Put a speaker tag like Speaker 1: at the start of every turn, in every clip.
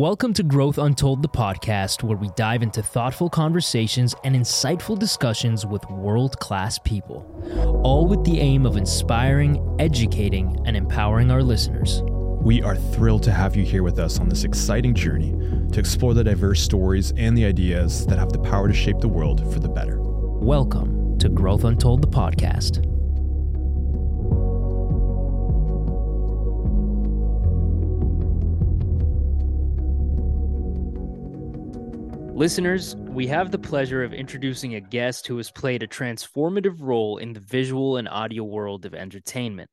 Speaker 1: Welcome to Growth Untold, the podcast where we dive into thoughtful conversations and insightful discussions with world class people, all with the aim of inspiring, educating, and empowering our listeners.
Speaker 2: We are thrilled to have you here with us on this exciting journey to explore the diverse stories and the ideas that have the power to shape the world for the better.
Speaker 1: Welcome to Growth Untold, the podcast. Listeners, we have the pleasure of introducing a guest who has played a transformative role in the visual and audio world of entertainment.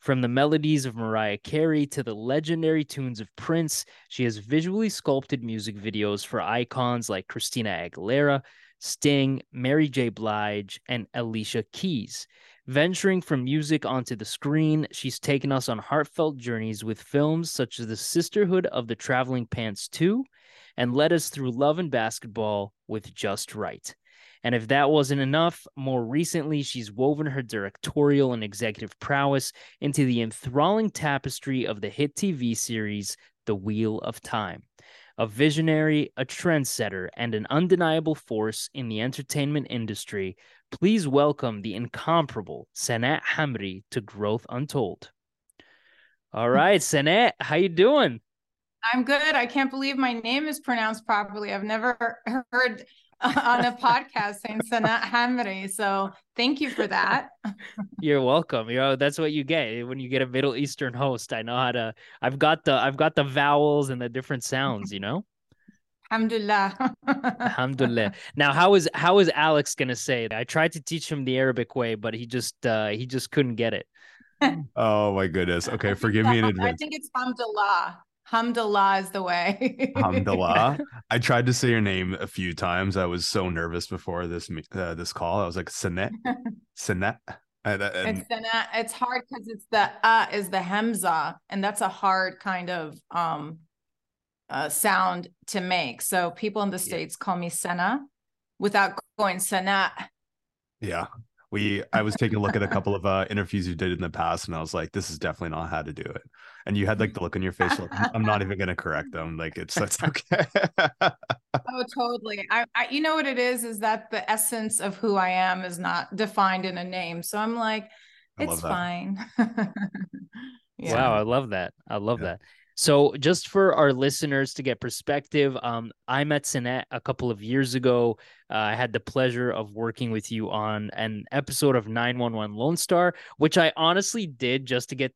Speaker 1: From the melodies of Mariah Carey to the legendary tunes of Prince, she has visually sculpted music videos for icons like Christina Aguilera, Sting, Mary J. Blige, and Alicia Keys. Venturing from music onto the screen, she's taken us on heartfelt journeys with films such as The Sisterhood of the Traveling Pants 2 and led us through love and basketball with Just Wright. And if that wasn't enough, more recently, she's woven her directorial and executive prowess into the enthralling tapestry of the hit TV series, The Wheel of Time. A visionary, a trendsetter, and an undeniable force in the entertainment industry, please welcome the incomparable Sanaa Hamri to Growth Untold. All mm. right, Sanaa, how you doing?
Speaker 3: I'm good. I can't believe my name is pronounced properly. I've never heard on a podcast saying Sanaa Hamri. So thank you for that.
Speaker 1: You're welcome. You know, that's what you get when you get a Middle Eastern host. I know how to I've got the I've got the vowels and the different sounds, you know?
Speaker 3: Alhamdulillah.
Speaker 1: Alhamdulillah. Now, how is how is Alex gonna say it? I tried to teach him the Arabic way, but he just uh he just couldn't get it.
Speaker 2: oh my goodness. Okay, forgive me in advance.
Speaker 3: I think it's Alhamdulillah. Hamdallah is the way.
Speaker 2: Hamdallah. I tried to say your name a few times. I was so nervous before this uh, this call. I was like Sanet, Sanet.
Speaker 3: And, and... It's Sanet. It's hard because it's the uh is the hemza, and that's a hard kind of um uh, sound to make. So people in the states yeah. call me Sena without going Sanat.
Speaker 2: Yeah, we I was taking a look at a couple of uh, interviews you did in the past, and I was like, this is definitely not how to do it. And you had like the look on your face, like, I'm not even gonna correct them. Like it's that's okay.
Speaker 3: oh, totally. I, I, you know what it is is that the essence of who I am is not defined in a name. So I'm like, it's fine.
Speaker 1: yeah. Wow, I love that. I love yeah. that. So, just for our listeners to get perspective, um, I met Sanaa a couple of years ago. Uh, I had the pleasure of working with you on an episode of 911 Lone Star, which I honestly did just to get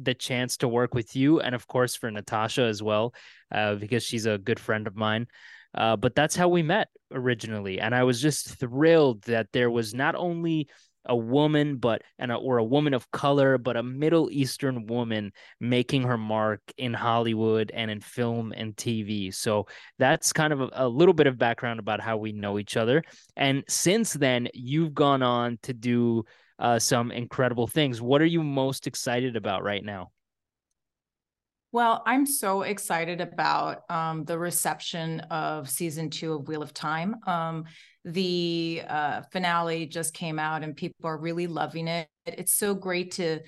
Speaker 1: the chance to work with you, and of course for Natasha as well, uh, because she's a good friend of mine. Uh, but that's how we met originally, and I was just thrilled that there was not only a woman, but and a, or a woman of color, but a Middle Eastern woman making her mark in Hollywood and in film and TV. So that's kind of a, a little bit of background about how we know each other. And since then, you've gone on to do uh, some incredible things. What are you most excited about right now?
Speaker 3: Well, I'm so excited about um, the reception of season two of Wheel of Time. Um, the uh, finale just came out and people are really loving it. It's so great to,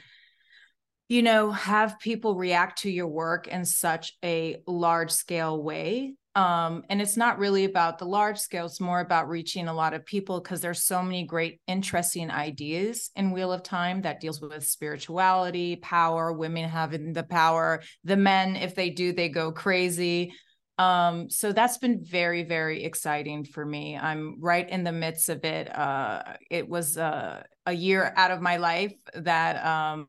Speaker 3: you know, have people react to your work in such a large scale way um, and it's not really about the large scale it's more about reaching a lot of people because there's so many great interesting ideas in wheel of time that deals with spirituality power women having the power the men if they do they go crazy. Um, so that's been very very exciting for me. I'm right in the midst of it uh, it was uh, a year out of my life that um,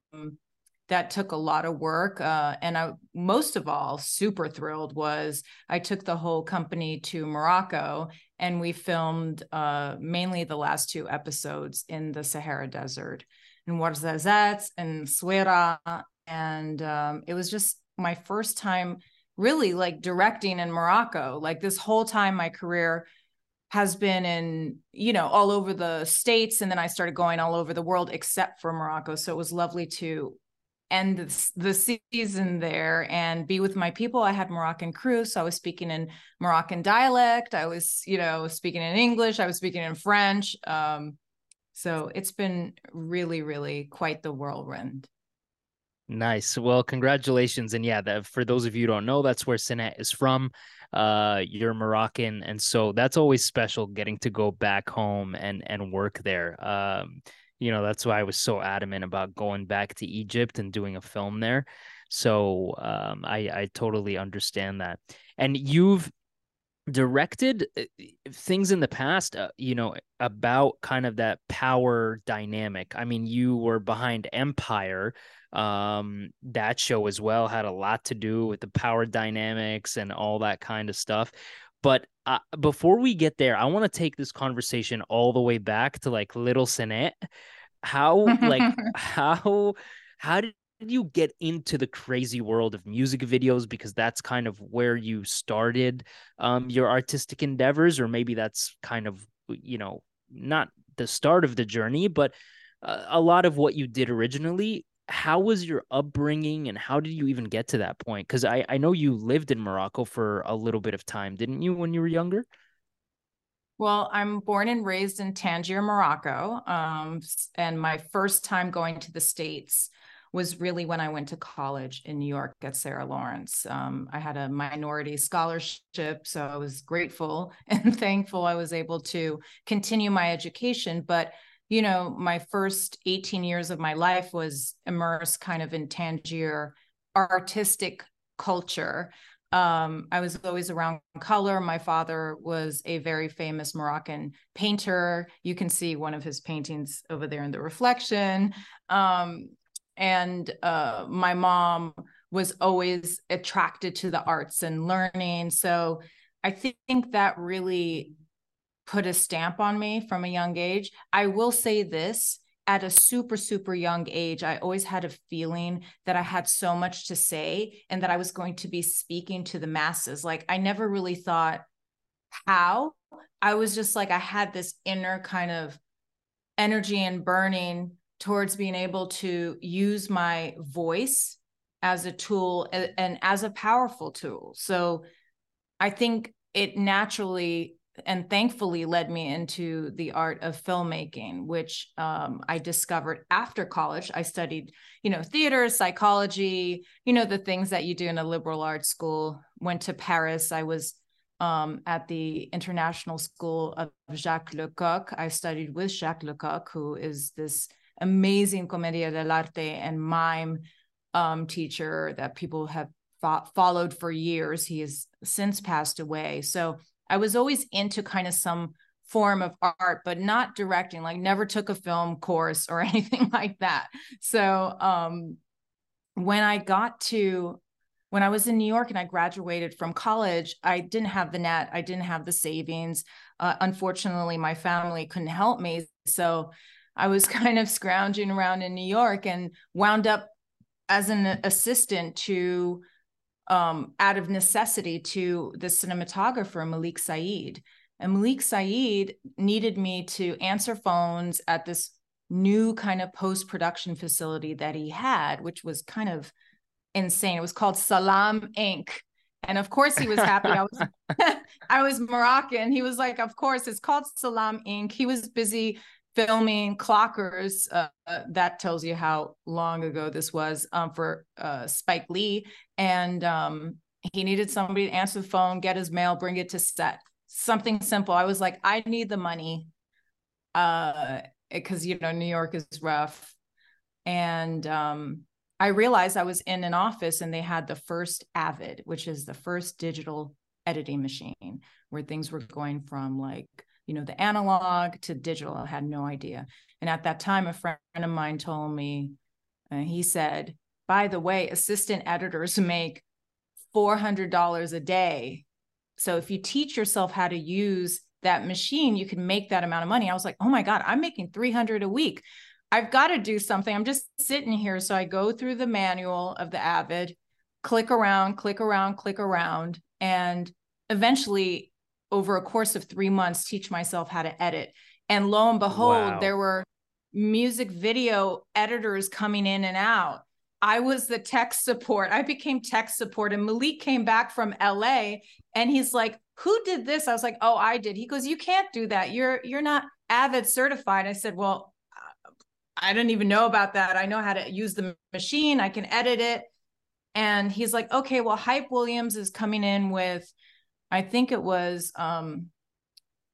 Speaker 3: that took a lot of work. Uh, and I, most of all, super thrilled was I took the whole company to Morocco and we filmed uh, mainly the last two episodes in the Sahara Desert in Ouarzazate and Essaouira. And um, it was just my first time really like directing in Morocco. Like this whole time, my career has been in you know all over the states and then i started going all over the world except for morocco so it was lovely to end the season there and be with my people. I had Moroccan crew, so I was speaking in Moroccan dialect. I was, you know, speaking in English. I was speaking in French. Um, so it's been really, really quite the whirlwind.
Speaker 1: Nice. Well, congratulations. And yeah, for those of you who don't know, that's where Sanaa is from. Uh, you're Moroccan, and so that's always special getting to go back home and and work there. Um, you know, that's why I was so adamant about going back to Egypt and doing a film there. So um, I I totally understand that. And you've directed uh, things in the past uh, you know about kind of that power dynamic i mean you were behind empire um that show as well had a lot to do with the power dynamics and all that kind of stuff but uh, before we get there i want to take this conversation all the way back to like little Sanaa. How like how how did you get into the crazy world of music videos? Because that's kind of where you started um, your artistic endeavors or maybe that's kind of you know not the start of the journey but uh, a lot of what you did originally how was your upbringing and how did you even get to that point because I, I know you lived in morocco for a little bit of time didn't you when you were younger
Speaker 3: well, I'm born and raised in Tangier, Morocco. Um, and my first time going to the States was really when I went to college in New York at Sarah Lawrence. Um, I had a minority scholarship, so I was grateful and thankful I was able to continue my education. But you know, my first 18 years of my life was immersed kind of in Tangier artistic culture. Um, I was always around color. My father was a very famous Moroccan painter. You can see one of his paintings over there in the reflection. Um, and uh, my mom was always attracted to the arts and learning so i think that really put a stamp on me from a young age. I will say this at a super super young age i always had a feeling that i had so much to say and that i was going to be speaking to the masses. Like i never really thought how. I was just like i had this inner kind of energy and burning towards being able to use my voice as a tool and, as a powerful tool. So I think it naturally and thankfully led me into the art of filmmaking which um, i discovered after college i studied you know theater psychology you know the things that you do in a liberal arts school went to paris i was um, at the international school of jacques lecoq i studied with jacques lecoq who is this amazing commedia dell'arte and mime um, teacher that people have fo- followed for years. He has since passed away. So I was always into kind of some form of art, but not directing, like never took a film course or anything like that. So um, when I got to when I was in New York and I graduated from college, I didn't have the net, I didn't have the savings. Uh, unfortunately, my family couldn't help me. So I was kind of scrounging around in New York and wound up as an assistant to um, out of necessity to the cinematographer Malik Sayeed. And Malik Sayeed needed me to answer phones at this new kind of post production facility that he had, which was kind of insane. It was called Salam Inc. And of course, he was happy. I was I was Moroccan. He was like, "Of course, it's called Salam Inc." He was busy filming clockers uh, that tells you how long ago this was um, for uh, spike lee. And um, he needed somebody to answer the phone get his mail bring it to set. Something simple. I was like i need the money uh because you know new york is rough. And um i realized i was in an office and they had the first avid which is the first digital editing machine where things were going from like you know, the analog to digital. I had no idea. And at that time, a friend of mine told me, uh, he said, by the way, assistant editors make $400 a day. So if you teach yourself how to use that machine, you can make that amount of money. I was like, oh my God, I'm making 300 a week. I've got to do something. I'm just sitting here. So I go through the manual of the Avid, click around, click around, click around. And eventually over a course of three months teach myself how to edit. And lo and behold wow. there were music video editors coming in and out. I was the tech support. I became tech support and malik came back from la and he's like who did this? I was like oh i did. He goes you can't do that. You're you're not avid certified. I said well I didn't even know about that. I know how to use the machine, I can edit it. And he's like, okay, well, Hype Williams is coming in with, I think it was um,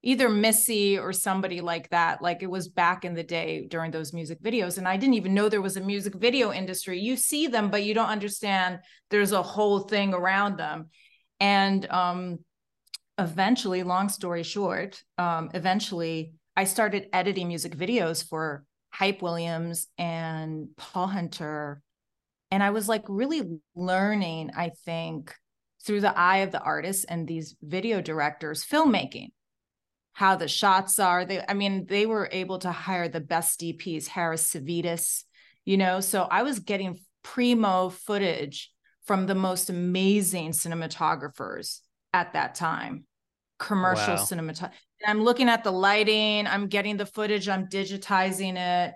Speaker 3: either Missy or somebody like that. Like it was back in the day during those music videos. And I didn't even know there was a music video industry. You see them, but you don't understand there's a whole thing around them. And um, eventually, long story short, um, eventually I started editing music videos for Hype Williams and Paul Hunter. And I was like really learning, I think, through the eye of the artist and these video directors, filmmaking, how the shots are. They, I mean, they were able to hire the best DPs, Harris Savides, you know. So I was getting primo footage from the most amazing cinematographers at that time commercial wow. cinematography I'm looking at the lighting, I'm getting the footage, I'm digitizing it.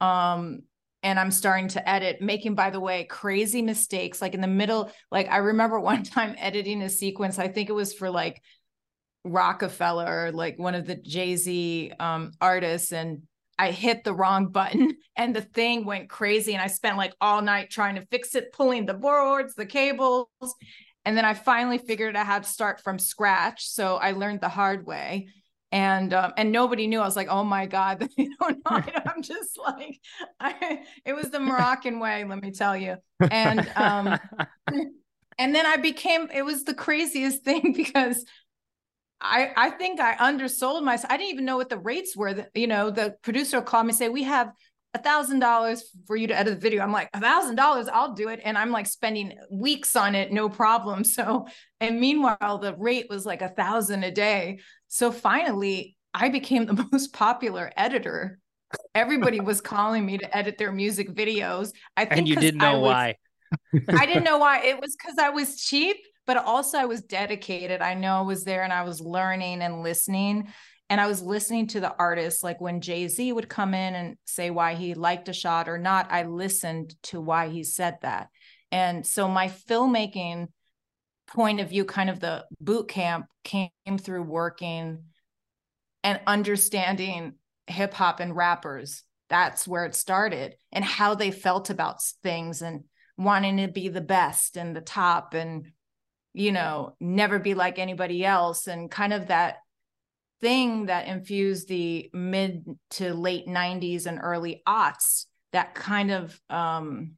Speaker 3: Um, and I'm starting to edit, making, by the way, crazy mistakes. Like in the middle, like I remember one time editing a sequence, I think it was for like Roc-A-Fella, like one of the Jay Z um, artists, and I hit the wrong button and the thing went crazy. And I spent like all night trying to fix it, pulling the boards, the cables. And then I finally figured out how to start from scratch. So I learned the hard way and um, and nobody knew. I was like, oh my god, they don't know. I'm just like, I, it was the Moroccan way, let me tell you. And um, and then I became. It was the craziest thing because I I think I undersold myself. I didn't even know what the rates were. You know, the producer called me say we have a thousand dollars for you to edit the video. I'm like, a thousand dollars, I'll do it. And I'm like spending weeks on it, no problem. So, and meanwhile, the rate was like a thousand a day. So finally, I became the most popular editor. Everybody was calling me to edit their music videos. I think
Speaker 1: and you didn't know
Speaker 3: was,
Speaker 1: why.
Speaker 3: I didn't know why. It was because I was cheap, but also I was dedicated. I know I was there and I was learning and listening. And I was listening to the artists, like when Jay Z would come in and say why he liked a shot or not, I listened to why he said that. And so my filmmaking point of view, kind of the boot camp came through working and understanding hip hop and rappers. That's where it started and how they felt about things and wanting to be the best and the top and, you know, never be like anybody else and kind of that thing that infused the mid to late 90s and early aughts that kind of um,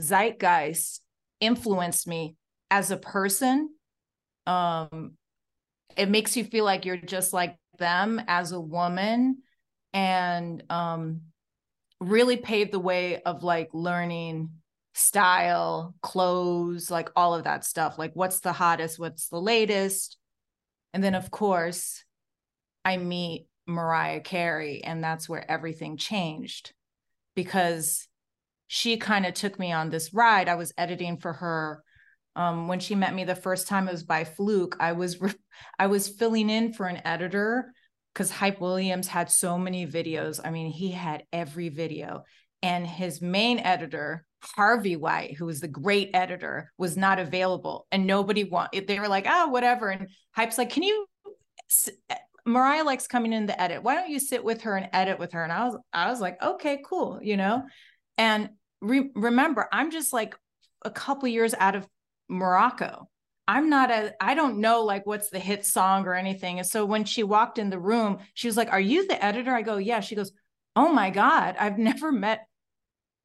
Speaker 3: zeitgeist influenced me as a person. Um, it makes you feel like you're just like them as a woman and um, really paved the way of like learning style clothes like all of that stuff. Like what's the hottest what's the latest? And then of course I meet Mariah Carey, and that's where everything changed because she kind of took me on this ride. I was editing for her. Um, when she met me the first time, it was by fluke. I was re- I was filling in for an editor because Hype Williams had so many videos. I mean, he had every video, and his main editor Harvey White, who was the great editor, was not available, and nobody want. They were like, "Oh, whatever." And Hype's like, "Can you Mariah likes coming in the edit. Why don't you sit with her and edit with her? And I was, I was like, okay, cool, you know. And re- remember, I'm just like a couple years out of Morocco. I'm not a, I don't know like what's the hit song or anything. And so when she walked in the room, she was like, "Are you the editor?" I go, "Yeah." She goes, "Oh my god, I've never met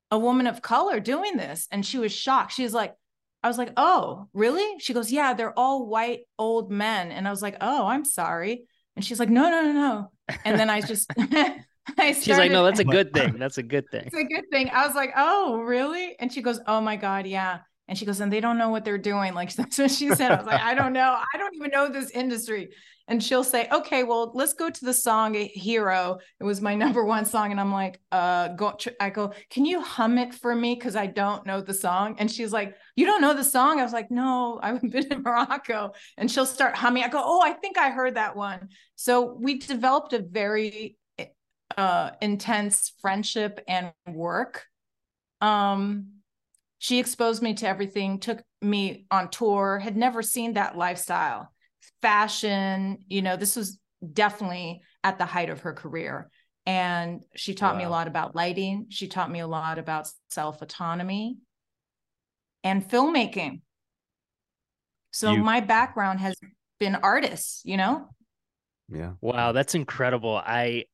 Speaker 3: a woman of color doing this." And she was shocked. She was like, I was like, "Oh, really?" She goes, "Yeah, they're all white old men." And I was like, "Oh, I'm sorry." And she's like, no, no, no, no. And then I just, I
Speaker 1: started, she's like, no, that's a good thing. That's a good thing.
Speaker 3: It's a good thing. I was like, oh, really? And she goes, oh my God, yeah. And she goes, and they don't know what they're doing. Like that's what she said. I was like, I don't know. I don't even know this industry. And she'll say, okay, well, let's go to the song Hero. It was my number one song. And I'm like, uh, go, I go, can you hum it for me? Cause I don't know the song. And she's like, you don't know the song? I was like, no, I've been in Morocco. And she'll start humming. I go, oh, I think I heard that one. So we developed a very uh, intense friendship and work. Um, she exposed me to everything, took me on tour, had never seen that lifestyle, fashion. You know, this was definitely at the height of her career. And she taught
Speaker 2: Wow.
Speaker 3: me a lot about lighting. She taught me a lot about self autonomy and filmmaking. So
Speaker 2: You-
Speaker 3: my background has been artists, you know?
Speaker 2: Yeah.
Speaker 1: Wow, that's incredible. I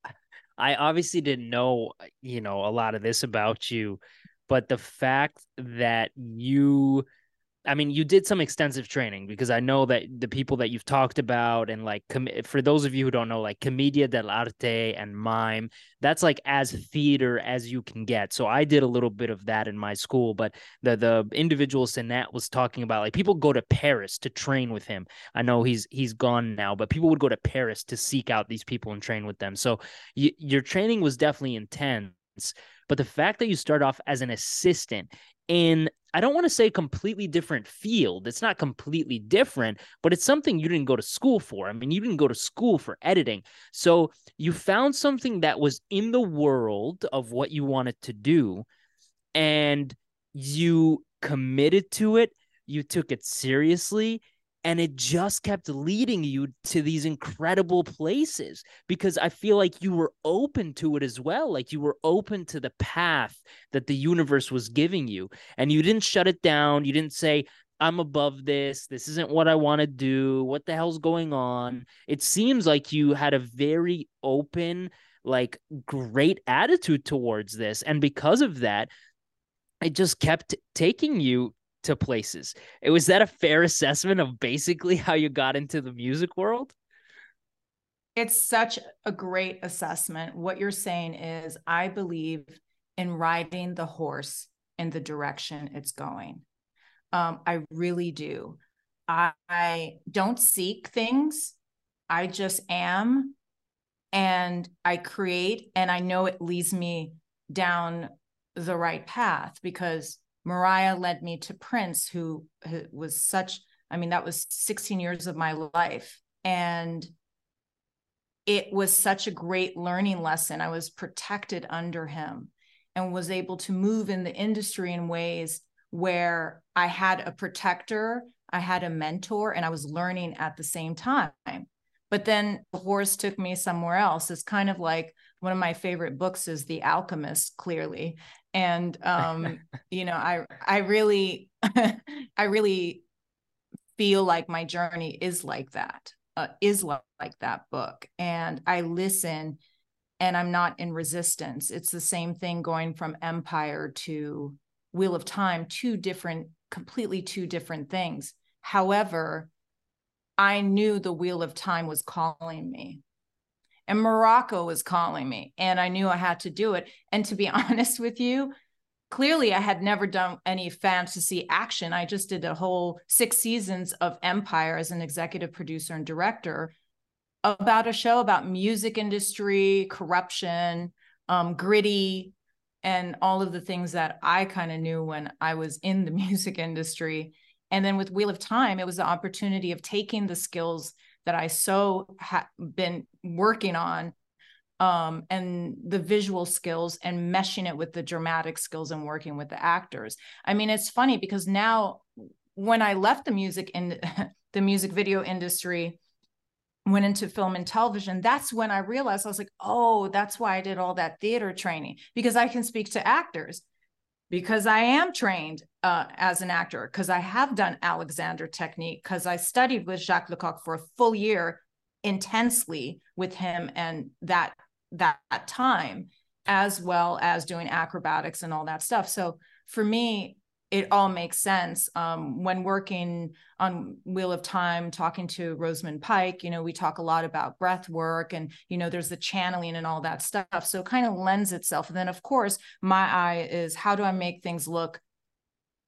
Speaker 1: I obviously didn't know, you know, a lot of this about you, but the fact that you I mean, you did some extensive training because I know that the people that you've talked about and like com- for those of you who don't know, like Commedia dell'arte and mime, that's like as theater as you can get. So I did a little bit of that in my school, but the the individual Sanaa was talking about like people go to Paris to train with him. I know he's he's gone now, but people would go to Paris to seek out these people and train with them. So y- your training was definitely intense. But the fact that you start off as an assistant in I don't want to say completely different field. It's not completely different, but it's something you didn't go to school for. I mean, you didn't go to school for editing. So you found something that was in the world of what you wanted to do and you committed to it. You took it seriously and it just kept leading you to these incredible places because I feel like you were open to it as well. Like you were open to the path that the universe was giving you, and you didn't shut it down. You didn't say, I'm above this. This isn't what I want to do. What the hell's going on? It seems like you had a very open, like great attitude towards this. And because of that, it just kept taking you to places. It was that a fair assessment of basically how you got into the music world?
Speaker 3: It's such a great assessment. What you're saying is, I believe in riding the horse in the direction it's going. Um, I really do. I, I don't seek things, I just am. And I create, and I know it leads me down the right path because Mariah led me to Prince, who was such, I mean, that was 16 years of my life. And it was such a great learning lesson. I was protected under him and was able to move in the industry in ways where I had a protector, I had a mentor, and I was learning at the same time. But then the horse took me somewhere else. It's kind of like one of my favorite books is The Alchemist, clearly. And um, you know, I I really I really feel like my journey is like that, uh, is like, like that book. And I listen and I'm not in resistance. It's the same thing going from Empire to Wheel of Time, two different, completely two different things. However, I knew the Wheel of Time was calling me. And Morocco was calling me, and I knew I had to do it. And to be honest with you, clearly I had never done any fantasy action. I just did a whole six seasons of Empire as an executive producer and director about a show about music industry, corruption, um, gritty, and all of the things that I kind of knew when I was in the music industry. And then with Wheel of Time, it was the opportunity of taking the skills that I so ha- been working on um, and the visual skills and meshing it with the dramatic skills and working with the actors. I mean, it's funny because now when I left the music in the music video industry, went into film and television, that's when I realized I was like, oh, that's why I did all that theater training because I can speak to actors because I am trained uh, as an actor, because I have done Alexander technique, because I studied with Jacques Lecoq for a full year intensely with him and that that, that time, as well as doing acrobatics and all that stuff. So for me, it all makes sense. Um, when working on Wheel of Time, talking to Rosamund Pike, you know, we talk a lot about breath work and, you know, there's the channeling and all that stuff. So it kind of lends itself. And then, of course, my eye is how do I make things look,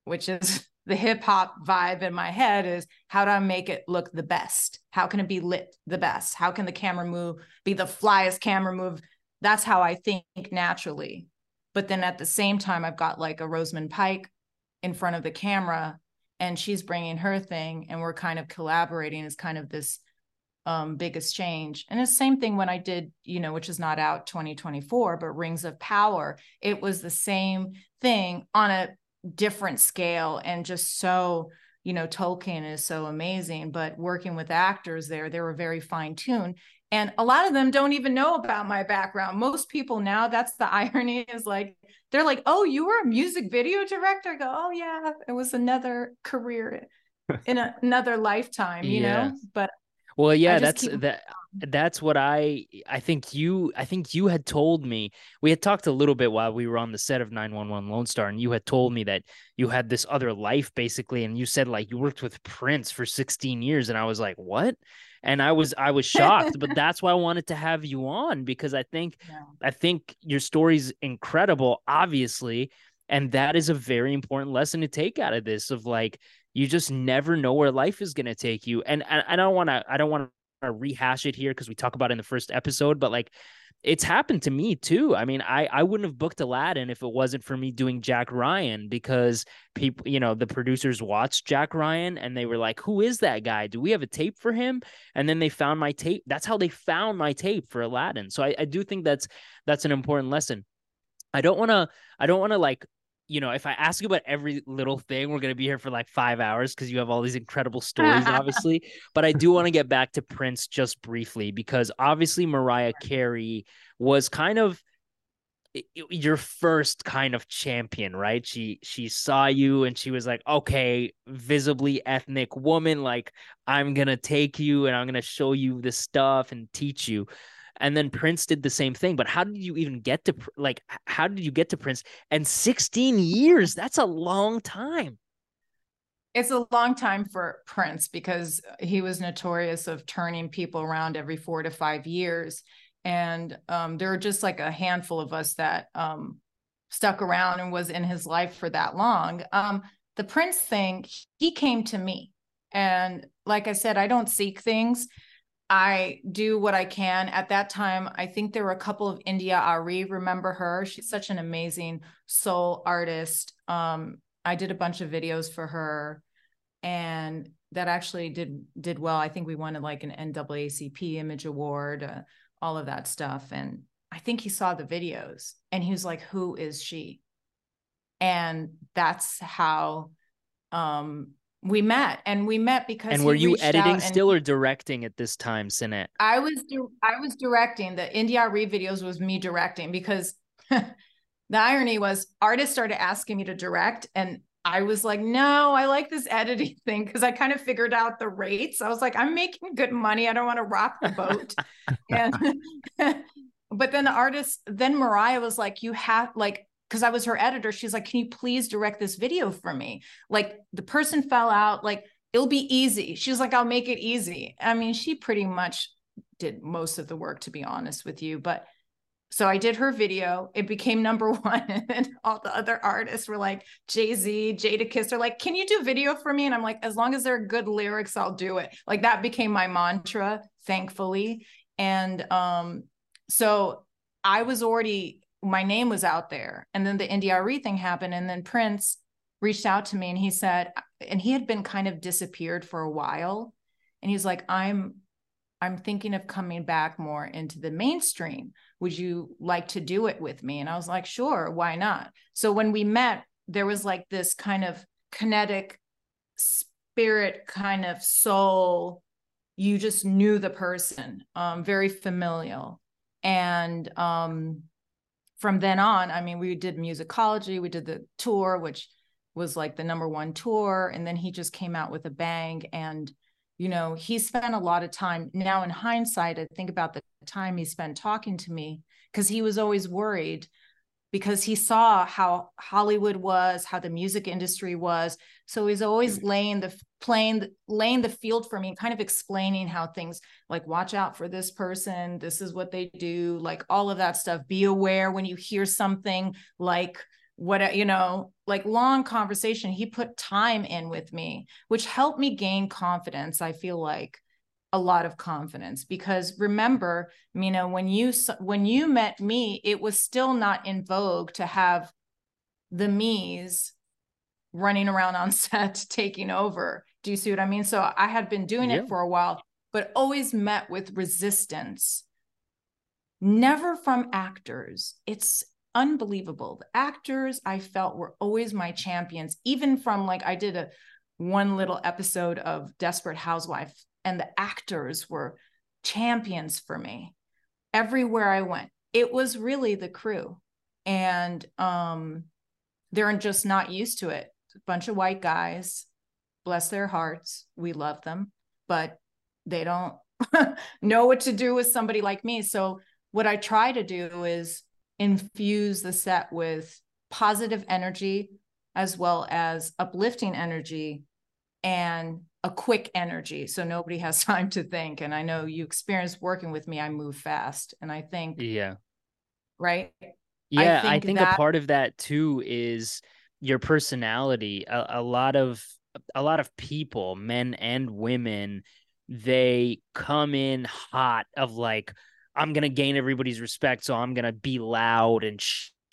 Speaker 3: which is the hip hop vibe in my head is how do I make it look the best? How can it be lit the best? How can the camera move be the flyest camera move? That's how I think naturally. But then at the same time, I've got like a Rosamund Pike in front of the camera and she's bringing her thing and we're kind of collaborating as kind of this um, big exchange and the same thing when i did you know which is not out 2024 but rings of power it was the same thing on a different scale and just so you know, Tolkien is so amazing, but working with actors there, they were very fine tuned. And a lot of them don't even know about my background. Most people now, that's the irony is like, they're like, oh, you were a music video director? I go, oh, yeah, it was another career in a, another lifetime, you yeah. know? But
Speaker 1: well, yeah, that's keep- that that's what I I think you I think you had told me we had talked a little bit while we were on the set of 911 Lone Star and you had told me that you had this other life basically and you said like you worked with Prince for 16 years and I was like what and I was I was shocked but that's why I wanted to have you on because I think yeah. I think your story's incredible obviously and that is a very important lesson to take out of this of like you just never know where life is going to take you and, and I don't want to I don't want to rehash it here because we talk about it in the first episode but like it's happened to me too. I mean i i wouldn't have booked aladdin if it wasn't for me doing jack ryan because people you know the producers watched jack ryan and they were like who is that guy? Do we have a tape for him? And then they found my tape. That's how they found my tape for aladdin. So i, I do think that's that's an important lesson. I don't want to i don't want to like you know, if I ask you about every little thing, we're going to be here for like five hours because you have all these incredible stories, obviously. but I do want to get back to Prince just briefly because obviously Mariah Carey was kind of your first kind of champion, right? She she saw you and she was like, "Okay, visibly ethnic woman, like I'm going to take you and I'm going to show you this stuff and teach you." And then Prince did the same thing. But how did you even get to like how did you get to Prince? And 16 years, that's a long time.
Speaker 3: It's a long time for Prince because he was notorious of turning people around every four to five years. And um, there were just like a handful of us that um, stuck around and was in his life for that long. Um, the Prince thing, he came to me. And like I said, I don't seek things. I do what I can. At that time, I think there were a couple of India Arie. Remember her? She's such an amazing soul artist. Um, I did a bunch of videos for her, and that actually did did well. I think we won like an NAACP Image Award, uh, all of that stuff. And I think he saw the videos, and he was like, "Who is she?" And that's how um, we met and we met because
Speaker 1: and were you editing still or directing at this time Sanaa?
Speaker 3: I was I was directing the India Arie videos was me directing because the irony was artists started asking me to direct and I was like, no, I like this editing thing because I kind of figured out the rates. I was like, I'm making good money. I don't want to rock the boat. and but then the artist, then Mariah was like, you have like because I was her editor, she's like, Can you please direct this video for me? Like the person fell out, like it'll be easy. She's like, I'll make it easy. I mean, she pretty much did most of the work, to be honest with you. But so I did her video. It became number one. And all the other artists were like, Jay Z, Jada Jadakiss are like, Can you do video for me? And I'm like, As long as there are good lyrics, I'll do it. Like that became my mantra, thankfully. And um, so I was already my name was out there. And then the Arie thing happened. And then Prince reached out to me and he said, and he had been kind of disappeared for a while. And he's like, I'm I'm thinking of coming back more into the mainstream. Would you like to do it with me? And I was like, sure, why not? So when we met, there was like this kind of kinetic spirit kind of soul. You just knew the person, um, very familial. And um, from then on, I mean, we did musicology, we did the tour, which was like the number one tour. And then he just came out with a bang. And, you know, he spent a lot of time. Now, in hindsight, I think about the time he spent talking to me because he was always worried because he saw how Hollywood was, how the music industry was. So he's always mm. laying the playing laying the field for me, kind of explaining how things like watch out for this person, this is what they do, like all of that stuff. Be aware when you hear something like what you know, like long conversation. He put time in with me, which helped me gain confidence. I feel like a lot of confidence because remember Mena when you when you met me it was still not in vogue to have the me's running around on set taking over. Do you see what I mean? So I had been doing yeah. it for a while but always met with resistance. Never from actors. It's unbelievable. The actors I felt were always my champions even from like I did a one little episode of Desperate Housewife, and the actors were champions for me everywhere I went. It was really the crew. And um, they're just not used to it. A bunch of white guys, bless their hearts. We love them, but they don't know what to do with somebody like me. So, what I try to do is infuse the set with positive energy as well as uplifting energy and a quick energy so nobody has time to think and i know you experience working with me i move fast and i think
Speaker 1: yeah.
Speaker 3: Right?
Speaker 1: Yeah i think, I think that... a part of that too is your personality. A, a lot of a lot of people men and women they come in hot of like i'm gonna gain everybody's respect so i'm gonna be loud and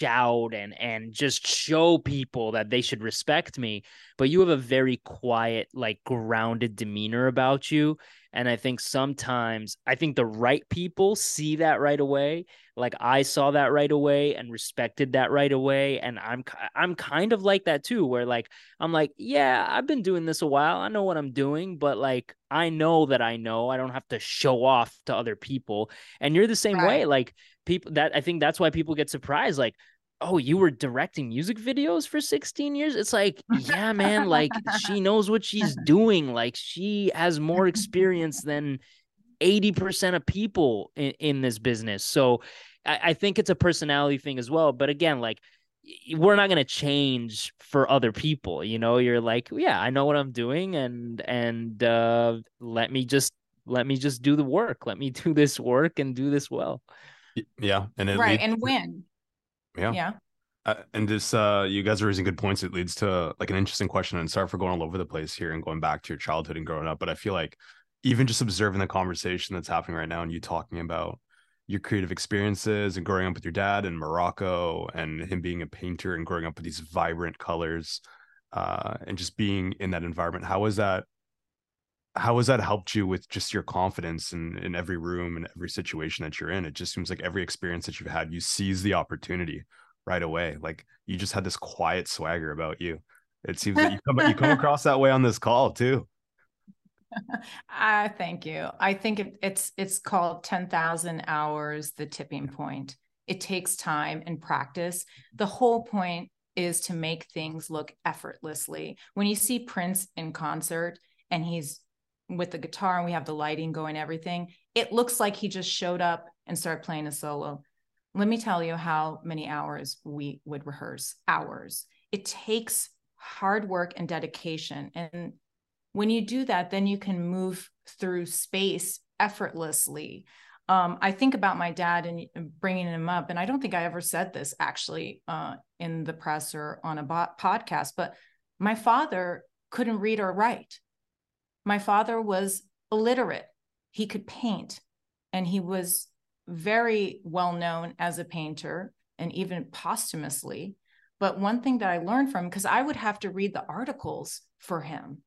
Speaker 1: shout and and just show people that they should respect me but you have a very quiet like grounded demeanor about you. And i think sometimes i think the right people see that right away. Like i saw that right away and respected that right away. And i'm i'm kind of like that too where like i'm like yeah i've been doing this a while. I know what i'm doing but like i know that i know. I don't have to show off to other people. And you're the same right. way like people that I think that's why people get surprised. Like, oh, you were directing music videos for 16 years? It's like, yeah, man, like she knows what she's doing. Like she has more experience than 80% of people in, in this business. So I, I think it's a personality thing as well. But again, like we're not going to change for other people you know you're like yeah i know what i'm doing and and uh let me just let me just do the work let me do this work and do this well
Speaker 2: yeah, and
Speaker 3: right, leads, and win.
Speaker 2: Yeah,
Speaker 3: yeah.
Speaker 2: Uh, and this, uh, you guys are raising good points. It leads to like an interesting question. And sorry for going all over the place here and going back to your childhood and growing up, but I feel like even just observing the conversation that's happening right now and you talking about your creative experiences and growing up with your dad in Morocco and him being a painter and growing up with these vibrant colors uh, and just being in that environment. How was that how has that helped you with just your confidence in, in every room and every situation that you're in? It just seems like every experience that you've had, you seize the opportunity right away. Like you just had this quiet swagger about you. It seems that you come you come across that way on this call too.
Speaker 3: I uh, thank you. I think it, it's it's called 10,000 hours the tipping point. It takes time and practice. The whole point is to make things look effortlessly. When you see Prince in concert and he's with the guitar and we have the lighting going, everything, it looks like he just showed up and started playing a solo. Let me tell you how many hours we would rehearse. Hours. It takes hard work and dedication. And when you do that, then you can move through space effortlessly. Um, I think about my dad and bringing him up, and I don't think I ever said this actually uh, in the press or on a bo- podcast, but my father couldn't read or write. My father was illiterate. He could paint, and he was very well known as a painter and even posthumously. But one thing that I learned from, because I would have to read the articles for him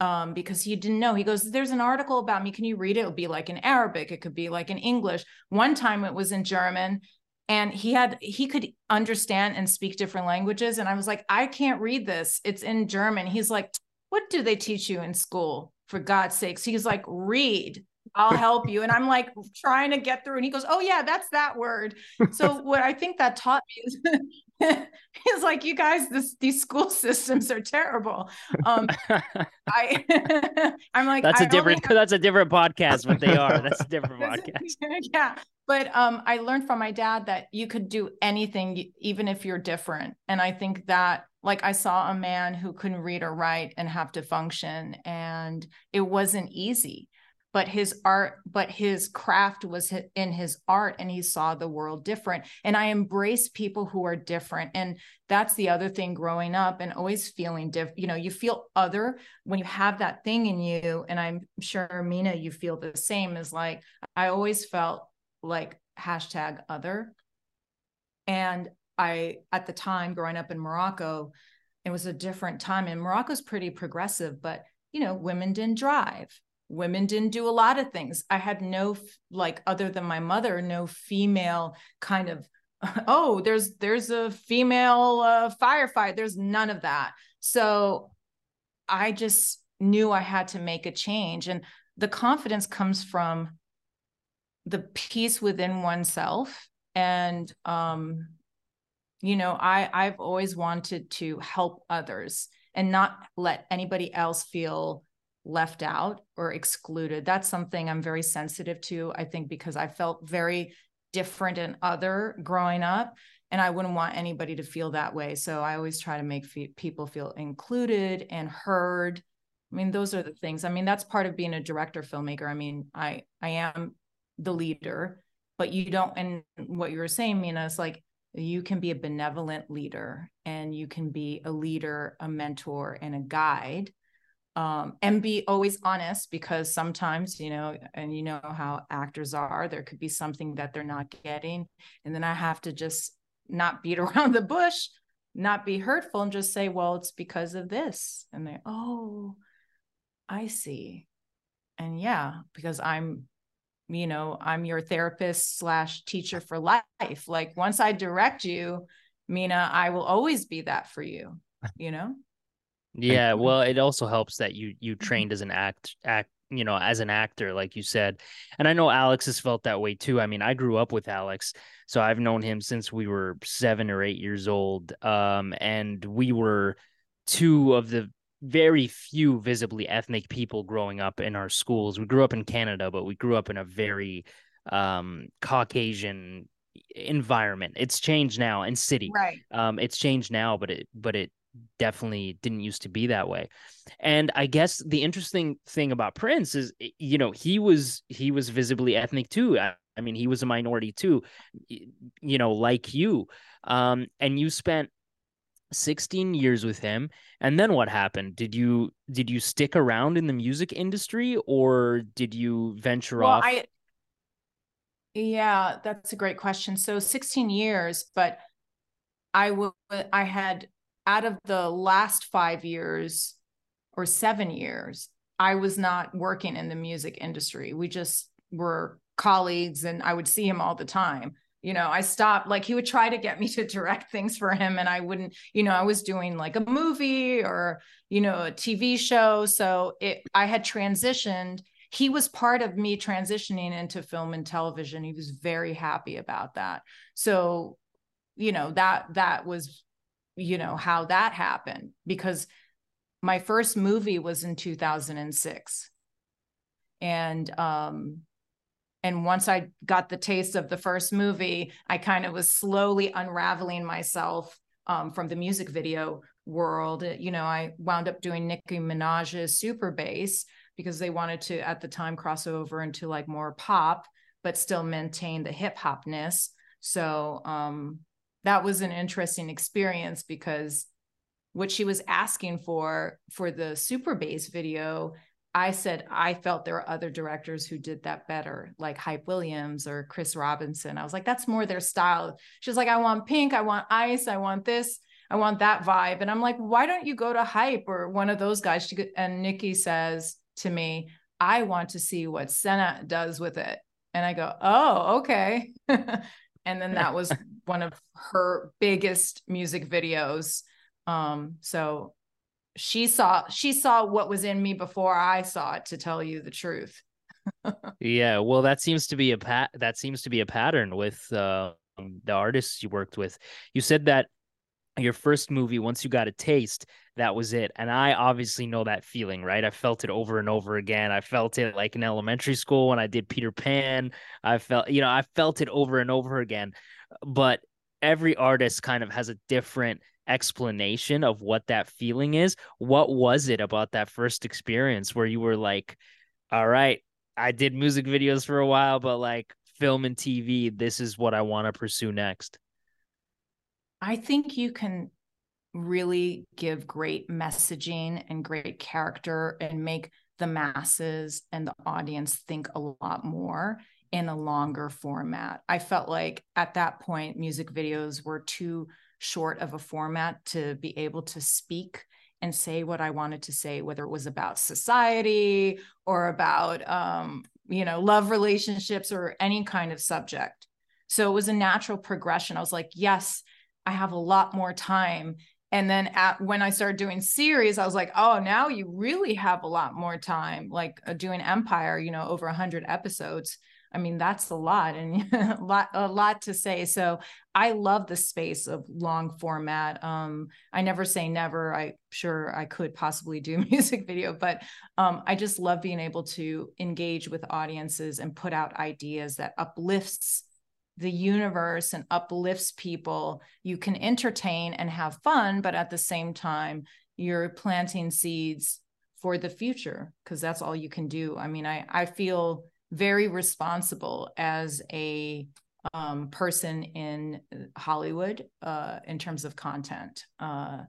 Speaker 3: um, because he didn't know. He goes, There's an article about me. Can you read it? It'll be like in Arabic, it could be like in English. One time it was in German. And he had, he could understand and speak different languages. And I was like, I can't read this. It's in German. He's like, what do they teach you in school? For God's sakes. He's like, read. I'll help you. And I'm like trying to get through. And he goes, Oh, yeah, that's that word. So, what I think that taught me is he's like, You guys, this, these school systems are terrible. Um, I, I'm like,
Speaker 1: That's a different, have- that's a different podcast, but they are. That's a different podcast.
Speaker 3: yeah. But um, I learned from my dad that you could do anything, even if you're different. And I think that like I saw a man who couldn't read or write and have to function and it wasn't easy but his art but his craft was in his art and he saw the world different and i embrace people who are different and that's the other thing growing up and always feeling different you know you feel other when you have that thing in you and i'm sure Mena you feel the same as like i always felt like hashtag other and I, at the time growing up in Morocco, it was a different time. And Morocco's pretty progressive, but, you know, women didn't drive. Women didn't do a lot of things. I had no, like, other than my mother, no female kind of, oh, there's, there's a female uh, firefighter. There's none of that. So I just knew I had to make a change. And the confidence comes from the peace within oneself. And um, you know, I I've always wanted to help others and not let anybody else feel left out or excluded. That's something I'm very sensitive to, I think, because I felt very different and other growing up. And I wouldn't want anybody to feel that way. So I always try to make fe- people feel included and heard. I mean, those are the things. I mean, that's part of being a director filmmaker. I mean, I I am the leader, but you don't. And what you were saying, Mena, is like you can be a benevolent leader, and you can be a leader, a mentor, and a guide um, and be always honest because sometimes you know and you know how actors are there could be something that they're not getting and then i have to just not beat around the bush not be hurtful and just say well it's because of this and they oh i see. And yeah because i'm you know i'm your therapist slash teacher for life. Like once i direct you Mena i will always be that for you you know
Speaker 1: yeah, well, it also helps that you you mm-hmm. trained as an act act you know as an actor like you said. And i know alex has felt that way too. I mean i grew up with alex so i've known him since we were seven or eight years old um, and we were two of the very few visibly ethnic people growing up in our schools. We grew up in canada but we grew up in a very um, caucasian environment. It's changed now in city.
Speaker 3: Right.
Speaker 1: Um, it's changed now but it but it definitely didn't used to be that way. And i guess the interesting thing about prince is you know he was he was visibly ethnic too. I, I mean he was a minority too you know like you. Um and you spent 16 years with him. And then what happened? Did you did you stick around in the music industry or did you venture
Speaker 3: well,
Speaker 1: off?
Speaker 3: I, yeah that's a great question. So 16 years but I would I had out of the last five years or seven years, I was not working in the music industry. We just were colleagues and I would see him all the time. You know, I stopped, like, he would try to get me to direct things for him, and I wouldn't, you know, I was doing like a movie or, you know, a TV show. So it, I had transitioned. He was part of me transitioning into film and television. He was very happy about that. So, you know, that, that was you know how that happened because my first movie was in 2006 and um and once i got the taste of the first movie i kind of was slowly unraveling myself um, from the music video world. You know i wound up doing nicki minaj's super bass because they wanted to at the time cross over into like more pop but still maintain the hip hopness. So um that was an interesting experience because what she was asking for for the super bass video i said i felt there are other directors who did that better like hype williams or chris robinson. I was like that's more their style. She was like i want pink i want ice i want this i want that vibe. And i'm like why don't you go to hype or one of those guys? And Nicki says to me i want to see what Sanaa does with it. And i go oh okay and then that was one of her biggest music videos. Um so she saw she saw what was in me before i saw it to tell you the truth.
Speaker 1: Yeah well that seems to be a pat that seems to be a pattern with uh, the artists you worked with. You said that your first movie once you got a taste that was it. And i obviously know that feeling right? I felt it over and over again. I felt it like in elementary school when i did peter pan. I felt you know i felt it over and over again. But every artist kind of has a different explanation of what that feeling is. What was it about that first experience where you were like all right i did music videos for a while but like film and tv this is what i want to pursue next
Speaker 3: I think you can really give great messaging and great character and make the masses and the audience think a lot more in a longer format. I felt like at that point, music videos were too short of a format to be able to speak and say what I wanted to say, whether it was about society or about, um, you know, love relationships or any kind of subject. So it was a natural progression. I was like, yes, I have a lot more time and then at, when I started doing series, I was like, oh, now you really have a lot more time. Like uh, doing Empire, you know, over hundred episodes. I mean, that's a lot and a lot, a lot to say. So I love the space of long format. Um, I never say never. I sure I could possibly do music video, but um, I just love being able to engage with audiences and put out ideas that uplifts the universe and uplifts people. You can entertain and have fun, but at the same time, you're planting seeds for the future because that's all you can do. I mean, I I feel very responsible as a um, person in Hollywood uh, in terms of content. Uh,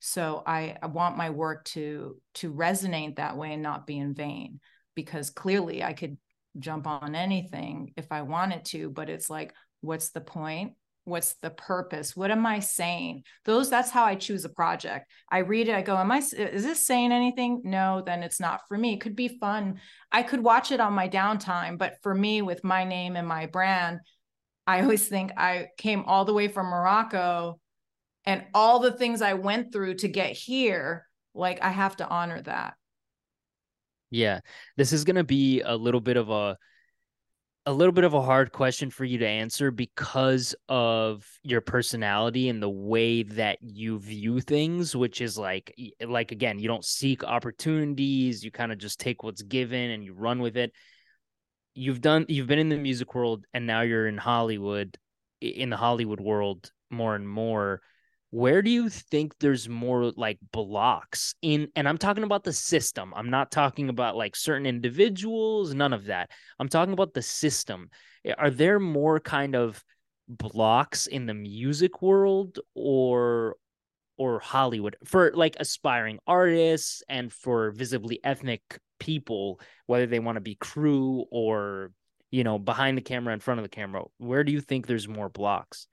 Speaker 3: so I, I want my work to to resonate that way and not be in vain because clearly I could jump on anything if I wanted to, but it's like, what's the point? What's the purpose? What am I saying? Those that's how I choose a project. I read it, I go, Am I is this saying anything? No, then it's not for me. It could be fun. I could watch it on my downtime, but for me, with my name and my brand, I always think I came all the way from Morocco and all the things I went through to get here. Like I have to honor that.
Speaker 1: Yeah. This is going to be a little bit of a a little bit of a hard question for you to answer because of your personality and the way that you view things which is like like again you don't seek opportunities you kind of just take what's given and you run with it you've done you've been in the music world and now you're in Hollywood in the Hollywood world more and more where do you think there's more like blocks in and i'm talking about the system. I'm not talking about like certain individuals none of that. I'm talking about the system. Are there more kind of blocks in the music world or or hollywood? For like aspiring artists and for visibly ethnic people whether they want to be crew or you know behind the camera in front of the camera where do you think there's more blocks?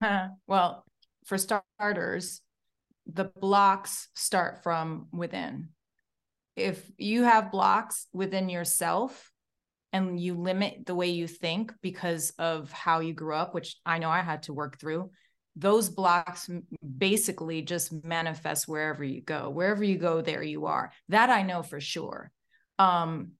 Speaker 3: Well for starters, the blocks start from within. If you have blocks within yourself and you limit the way you think because of how you grew up, which I know I had to work through, those blocks basically just manifest wherever you go. Wherever you go, there you are. That I know for sure. Um,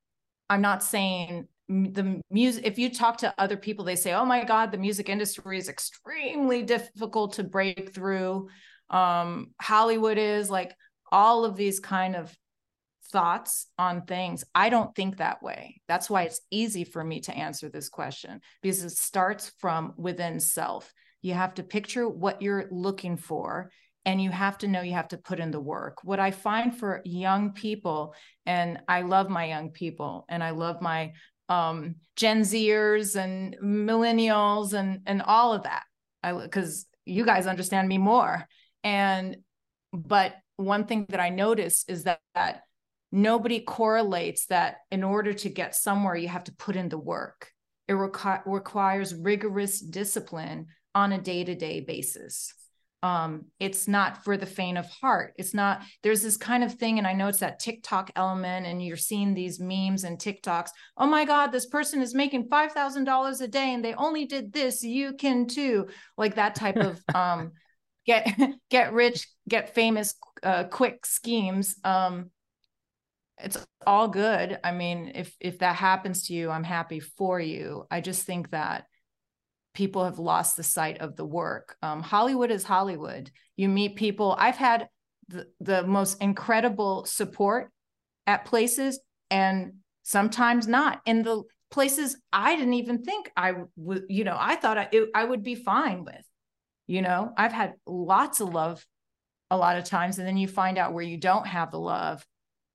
Speaker 3: I'm not saying the music if you talk to other people they say oh my god the music industry is extremely difficult to break through. Um hollywood is like all of these kind of thoughts on things. I don't think that way. That's why it's easy for me to answer this question because it starts from within self. You have to picture what you're looking for and you have to know you have to put in the work. What I find for young people, and I love my young people and I love my um, Gen Zers and millennials and and all of that. I because you guys understand me more. And but one thing that I notice is that, that nobody correlates that in order to get somewhere, you have to put in the work. It requ- requires rigorous discipline on a day to day basis um, it's not for the faint of heart. It's not, there's this kind of thing, and I know it's that TikTok element, and you're seeing these memes and TikToks. Oh my God, this person is making $5,000 a day and they only did this. You can too. Like that type of um, get, get rich, get famous, uh, quick schemes. Um, it's all good. I mean, if if that happens to you, I'm happy for you. I just think that people have lost the sight of the work. Um, Hollywood is Hollywood. You meet people. I've had the, the most incredible support at places and sometimes not. In the places I didn't even think I would, you know, I thought I, it, I would be fine with. You know, I've had lots of love a lot of times. And then you find out where you don't have the love.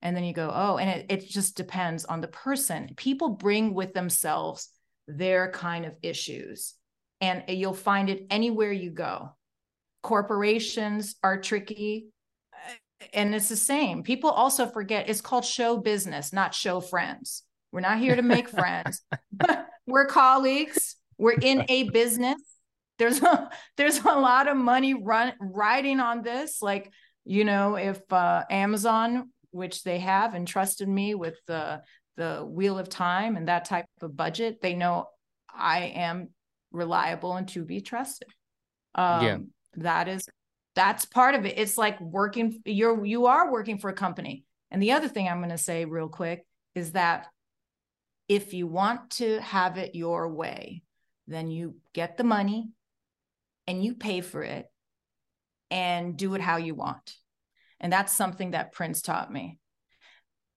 Speaker 3: And then you go, oh, and it, it just depends on the person. People bring with themselves their kind of issues and you'll find it anywhere you go. Corporations are tricky. And it's the same. People also forget it's called show business, not show friends. We're not here to make friends. We're colleagues. We're in a business. There's a there's a lot of money run riding on this. Like, you know, if uh, Amazon, which they have entrusted me with the the wheel of time and that type of budget, they know I am reliable and to be trusted. Um, yeah. That is that's part of it. It's like working, you're you are working for a company. And the other thing I'm going to say real quick is that if you want to have it your way, then you get the money and you pay for it and do it how you want. And that's something that Prince taught me.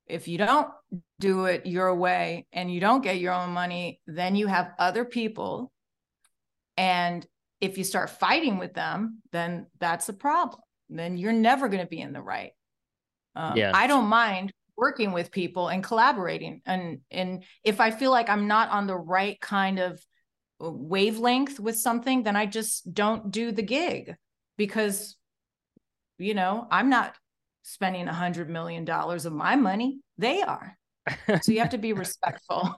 Speaker 3: If you don't do it your way and you don't get your own money, then you have other people. And if you start fighting with them, then that's a problem. Then you're never going to be in the right. Um, yeah. I don't mind working with people and collaborating. And and if I feel like I'm not on the right kind of wavelength with something, then I just don't do the gig because you know, I'm not spending a hundred million dollars of my money. They are. So you have to be respectful.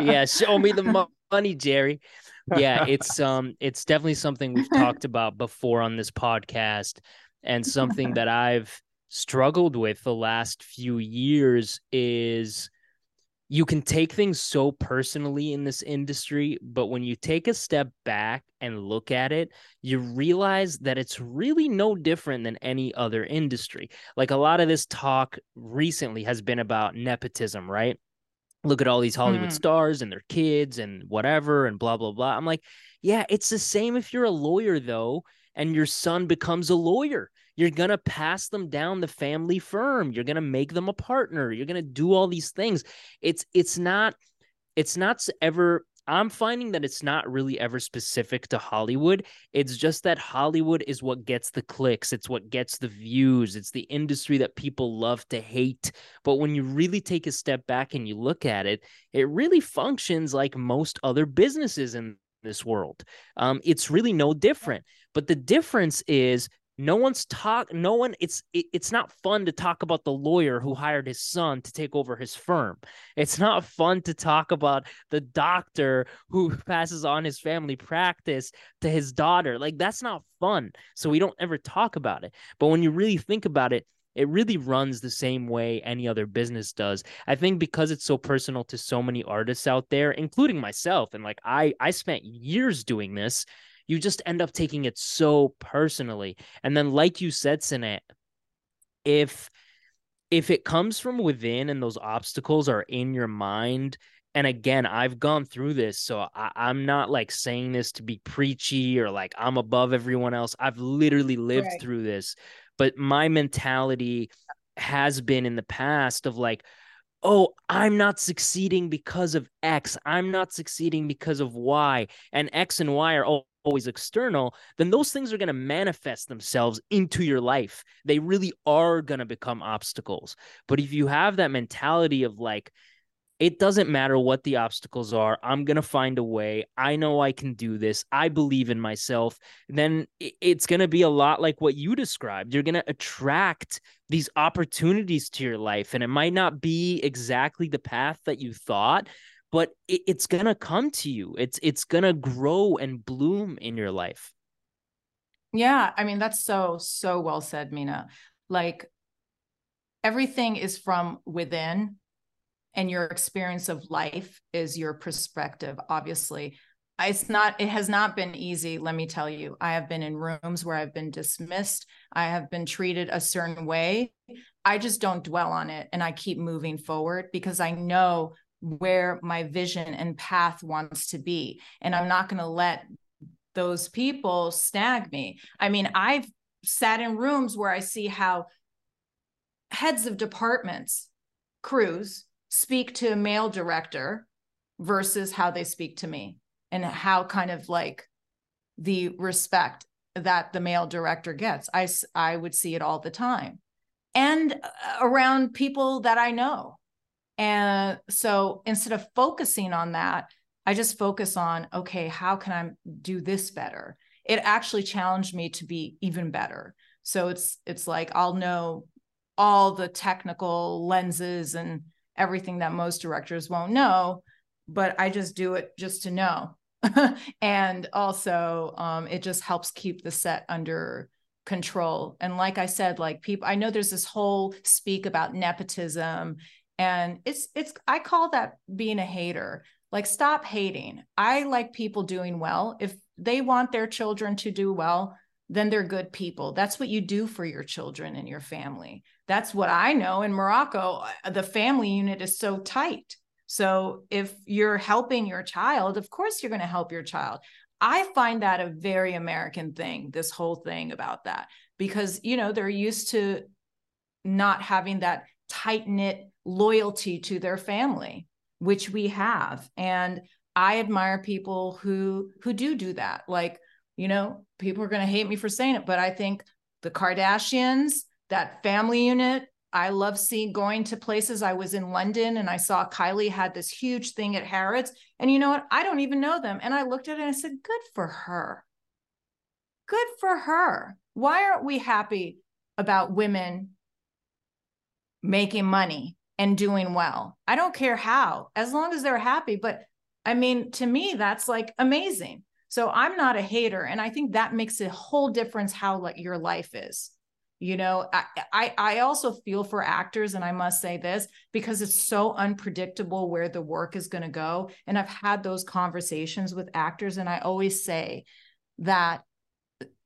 Speaker 1: yeah, show me the money, Jerry. Yeah, it's um it's definitely something we've talked about before on this podcast and something that I've struggled with the last few years is you can take things so personally in this industry, but when you take a step back and look at it, you realize that it's really no different than any other industry. Like a lot of this talk recently has been about nepotism, right? Look at all these Hollywood mm. stars and their kids and whatever and blah, blah, blah. I'm like, yeah, it's the same if you're a lawyer, though, and your son becomes a lawyer you're going to pass them down the family firm. You're going to make them a partner. You're going to do all these things. It's it's not it's not ever I'm finding that it's not really ever specific to Hollywood. It's just that Hollywood is what gets the clicks, it's what gets the views, it's the industry that people love to hate. But when you really take a step back and you look at it, it really functions like most other businesses in this world. Um, it's really no different. But the difference is no one's talk no one it's it, it's not fun to talk about the lawyer who hired his son to take over his firm. It's not fun to talk about the doctor who passes on his family practice to his daughter. Like that's not fun. So we don't ever talk about it. But when you really think about it it really runs the same way any other business does. I think because it's so personal to so many artists out there including myself and like i i spent years doing this you just end up taking it so personally. And then, like you said, Sanaa, if if it comes from within and those obstacles are in your mind, and again, I've gone through this, so I, am not like saying this to be preachy or like I'm above everyone else. I've literally lived right. through this, but my mentality has been in the past of like, oh, I'm not succeeding because of X. I'm not succeeding because of Y. And X and Y are all always external, then those things are going to manifest themselves into your life. They really are going to become obstacles. But if you have that mentality of like, it doesn't matter what the obstacles are. I'm going to find a way. I know I can do this. I believe in myself. Then it's going to be a lot like what you described. You're going to attract these opportunities to your life. And it might not be exactly the path that you thought, but it, it's gonna come to you. It's it's gonna grow and bloom in your life.
Speaker 3: Yeah i mean that's so so well said Mena. Like everything is from within and your experience of life is your perspective obviously. It's not it has not been easy let me tell you. I have been in rooms where i've been dismissed. I have been treated a certain way. I just don't dwell on it and i keep moving forward because i know where my vision and path wants to be. And I'm not going to let those people snag me. I mean, I've sat in rooms where I see how heads of departments, crews, speak to a male director versus how they speak to me and how kind of like the respect that the male director gets. I, I would see it all the time. And uh, around people that I know and so instead of focusing on that, I just focus on, okay, how can I do this better? It actually challenged me to be even better. So it's it's like I'll know all the technical lenses and everything that most directors won't know, but I just do it just to know. and also um, it just helps keep the set under control. And like I said, like people, I know there's this whole speak about nepotism and it's it's i call that being a hater like stop hating i like people doing well if they want their children to do well then they're good people. That's what you do for your children and your family. That's what I know in Morocco. Uh, the family unit is so tight. So if you're helping your child, of course you're going to help your child. I find that a very American thing, this whole thing about that, because, you know, they're used to not having that tight knit loyalty to their family, which we have. And I admire people who who do do that. Like, you know, people are going to hate me for saying it, but I think the Kardashians, that family unit, I love seeing going to places. I was in London and I saw Kylie had this huge thing at Harrods. And you know what? I don't even know them. And I looked at it and I said, good for her. Good for her. Why aren't we happy about women making money and doing well? I don't care how, as long as they're happy. But I mean, to me, that's like amazing. So I'm not a hater. And I think that makes a whole difference how like your life is. You know, I, I, I also feel for actors, and I must say this because it's so unpredictable where the work is going to go. And I've had those conversations with actors, and I always say that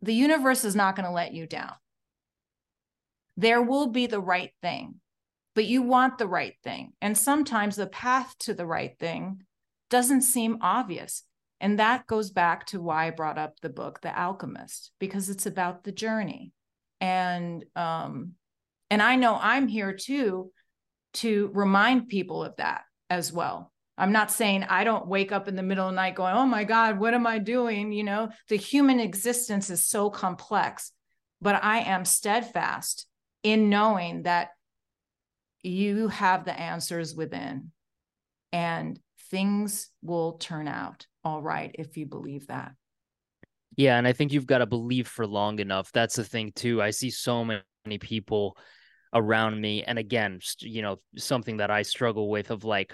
Speaker 3: the universe is not going to let you down. There will be the right thing, but you want the right thing. And sometimes the path to the right thing doesn't seem obvious. And that goes back to why I brought up the book, The Alchemist, because it's about the journey. And um, and I know I'm here too to remind people of that as well. I'm not saying I don't wake up in the middle of the night going, oh my God, what am I doing? You know, the human existence is so complex, but I am steadfast in knowing that you have the answers within and things will turn out all right if you believe that.
Speaker 1: Yeah, and I think you've got to believe for long enough. That's the thing too. I see so many people around me and again, you know, something that I struggle with of like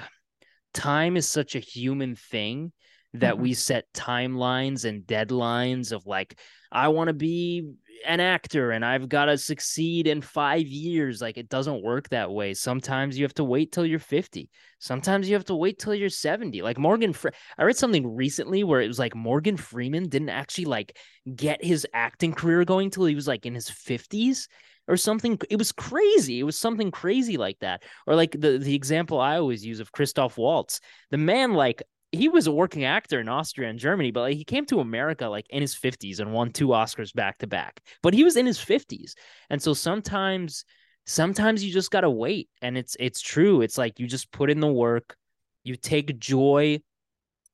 Speaker 1: time is such a human thing that mm-hmm. we set timelines and deadlines of like I want to be an actor and I've got to succeed in 5 years like it doesn't work that way. Sometimes you have to wait till you're 50 sometimes you have to wait till you're 70 like Morgan Fre- I read something recently where it was like Morgan Freeman didn't actually like get his acting career going till he was like in his 50s or something. It was crazy. It was something crazy like that. Or like the the example i always use of christoph waltz. The man like he was a working actor in Austria and Germany, but like he came to America like in his 50s and won two Oscars back to back. But he was in his 50s. And so sometimes sometimes you just got to wait and it's it's true. It's like you just put in the work, you take joy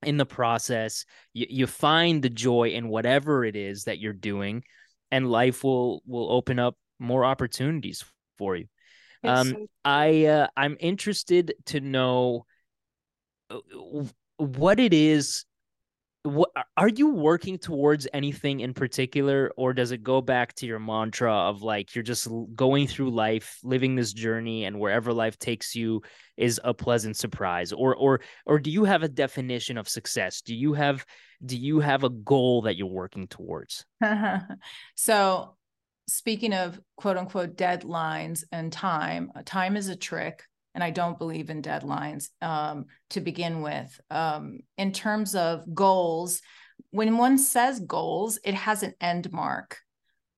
Speaker 1: in the process, you, you find the joy in whatever it is that you're doing and life will will open up more opportunities for you. um so- I uh, I'm interested to know uh, what it is what are you working towards anything in particular or does it go back to your mantra of like you're just going through life living this journey and wherever life takes you is a pleasant surprise? Or or or do you have a definition of success? Do you have do you have a goal that you're working towards?
Speaker 3: So speaking of quote unquote deadlines and time time is a trick and I don't believe in deadlines um, to begin with. Um, in terms of goals, when one says goals, it has an end mark.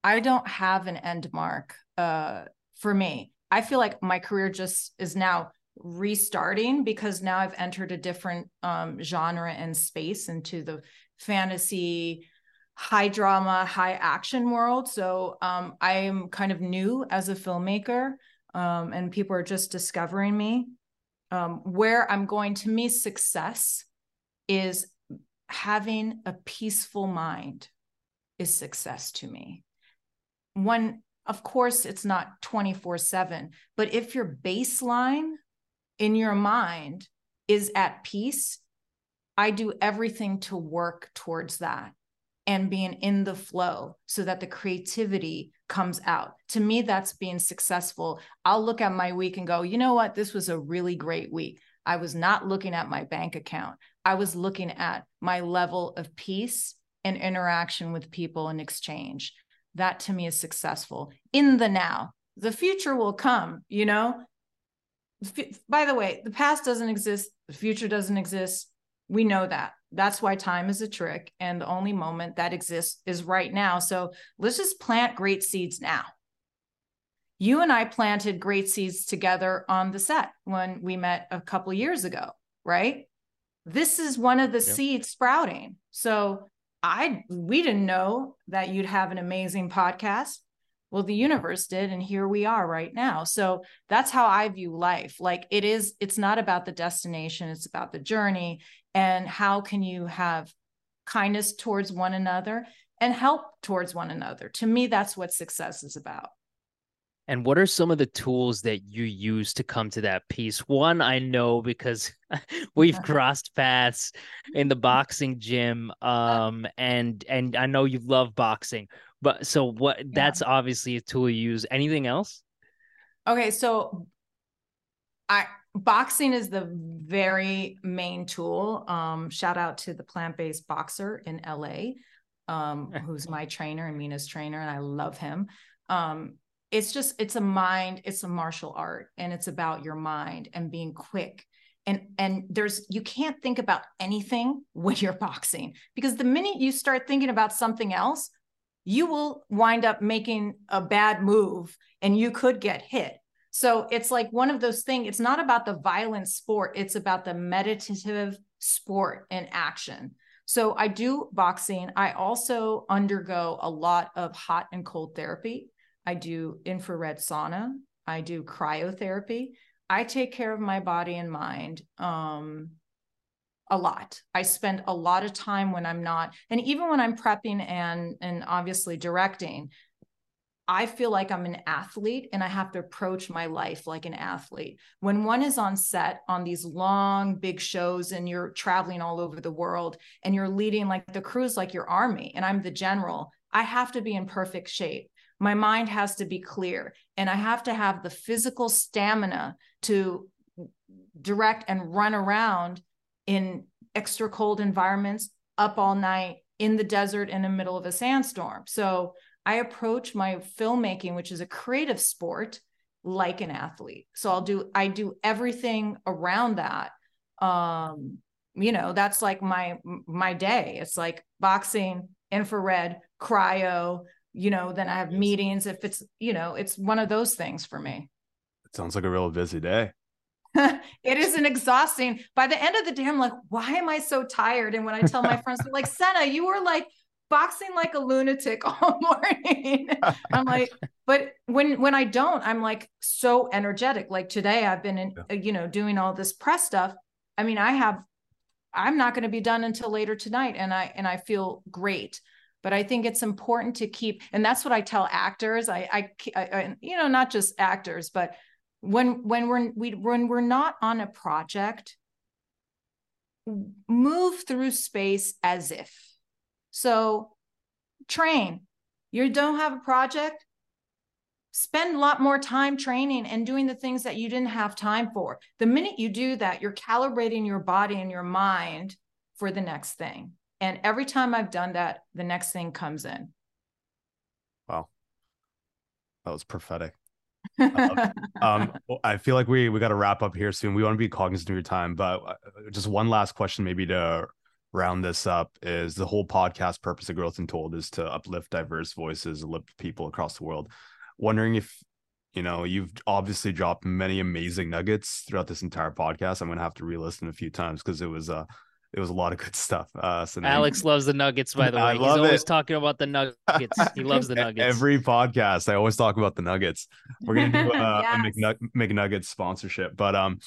Speaker 3: I don't have an end mark uh, for me. I feel like my career just is now restarting because now I've entered a different um, genre and space into the fantasy, high drama, high action world. So um, I am kind of new as a filmmaker um, and people are just discovering me. Um, where I'm going to me, success is having a peaceful mind is success to me. One, of course, it's not 24 7, but if your baseline in your mind is at peace, I do everything to work towards that and being in the flow so that the creativity comes out. To me, that's being successful. I'll look at my week and go, you know what? This was a really great week. I was not looking at my bank account. I was looking at my level of peace and interaction with people and exchange. That to me is successful in the now. The future will come, you know? By the way, the past doesn't exist, the future doesn't exist We know that. That's why time is a trick. And the only moment that exists is right now. So let's just plant great seeds now. You and I planted great seeds together on the set when we met a couple years ago, right? This is one of the yep. seeds sprouting. So I we didn't know that you'd have an amazing podcast. Well, the universe did, and here we are right now. So that's how I view life. Like it is, it's not about the destination, it's about the journey. And how can you have kindness towards one another and help towards one another? To me, that's what success is about.
Speaker 1: And what are some of the tools that you use to come to that peace? One, I know because we've crossed paths in the boxing gym. Um, and and I know you love boxing. But so what yeah. that's obviously a tool you use. Anything else?
Speaker 3: Okay, so I boxing is the very main tool. Um, shout out to the plant-based boxer in LA, um, who's my trainer and Mena's trainer, and I love him. Um, it's just it's a mind, it's a martial art, and it's about your mind and being quick and and there's you can't think about anything when you're boxing because the minute you start thinking about something else you will wind up making a bad move and you could get hit. So it's like one of those things, it's not about the violent sport, it's about the meditative sport and action. So I do boxing. I also undergo a lot of hot and cold therapy. I do infrared sauna. I do cryotherapy. I take care of my body and mind. Um, a lot. I spend a lot of time when I'm not, and even when I'm prepping and and obviously directing, I feel like I'm an athlete and I have to approach my life like an athlete. When one is on set on these long, big shows and you're traveling all over the world and you're leading like the crews like your army, and I'm the general, I have to be in perfect shape. My mind has to be clear and I have to have the physical stamina to direct and run around in extra cold environments, up all night in the desert in the middle of a sandstorm. So I approach my filmmaking, which is a creative sport, like an athlete. So I'll do I do everything around that. Um, you know, that's like my my day. It's like boxing, infrared, cryo, you know, then I have meetings if it's, you know, it's one of those things for me.
Speaker 2: It sounds like a real busy day.
Speaker 3: it is an exhausting. By the end of the day, I'm like, why am I so tired? And when I tell my friends, they're like, Sanaa, you were like boxing like a lunatic all morning. I'm like, but when when I don't, I'm like so energetic. Like today, I've been in, yeah. you know, doing all this press stuff. I mean, I have, I'm not going to be done until later tonight, and I and I feel great but i think it's important to keep and that's what i tell actors i i, I you know not just actors but when when we're we when we're not on a project move through space as if so train. You don't have a project? Spend a lot more time training and doing the things that you didn't have time for. The minute you do that you're calibrating your body and your mind for the next thing. And every time i've done that the next thing comes in.
Speaker 2: Wow. That was prophetic. Um, I feel like we we got to wrap up here soon. We want to be cognizant of your time, but uh, just one last question, maybe to round this up, is the whole podcast purpose of Growth Untold is to uplift diverse voices, uplift people across the world. Wondering if you know you've obviously dropped many amazing nuggets throughout this entire podcast. I'm gonna have to re-listen a few times because it was uh it was a lot of good stuff. Uh, so
Speaker 1: Alex loves the Nuggets, by the way. He's always it. talking about the Nuggets. He loves the Nuggets.
Speaker 2: Every podcast, I always talk about the Nuggets. We're gonna do uh, yes. a McNug- sponsorship, but um,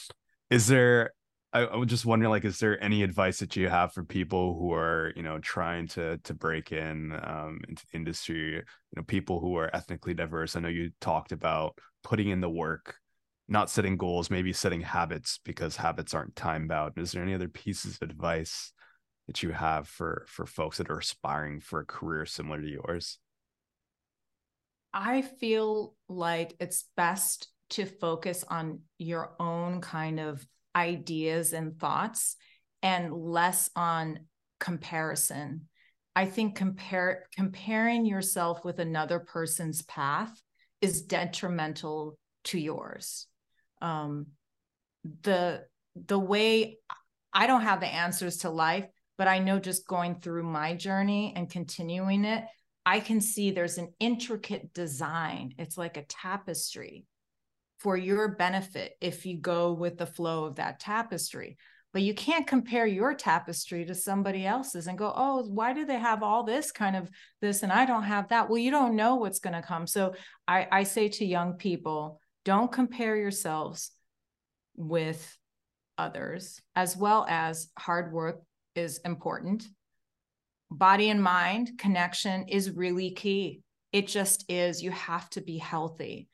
Speaker 2: is there? I, I was just wondering, like, is there any advice that you have for people who are, you know, trying to to break in um into the industry? You know, people who are ethnically diverse. I know you talked about putting in the work not setting goals, maybe setting habits because habits aren't time bound. Is there any other pieces of advice that you have for for folks that are aspiring for a career similar to yours?
Speaker 3: I feel like it's best to focus on your own kind of ideas and thoughts and less on comparison. I think compare comparing yourself with another person's path is detrimental to yours um, the the way I don't have the answers to life, but I know just going through my journey and continuing it, I can see there's an intricate design. It's like a tapestry for your benefit if you go with the flow of that tapestry. But you can't compare your tapestry to somebody else's and go, oh, why do they have all this kind of this and I don't have that? Well, you don't know what's going to come. So I, I say to young people, don't compare yourselves with others, as well as hard work is important. Body and mind connection is really key. It just is. You have to be healthy.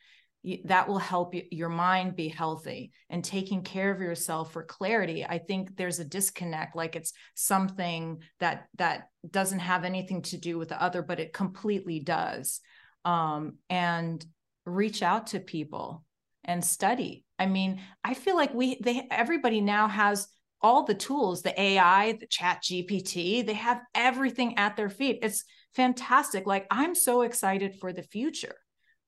Speaker 3: That will help your mind be healthy and taking care of yourself for clarity. I think there's a disconnect, like it's something that that doesn't have anything to do with the other, but it completely does. Um, and reach out to people and study. I mean, I feel like we they everybody now has all the tools, the AI, the chat GPT, they have everything at their feet. It's fantastic. Like I'm so excited for the future.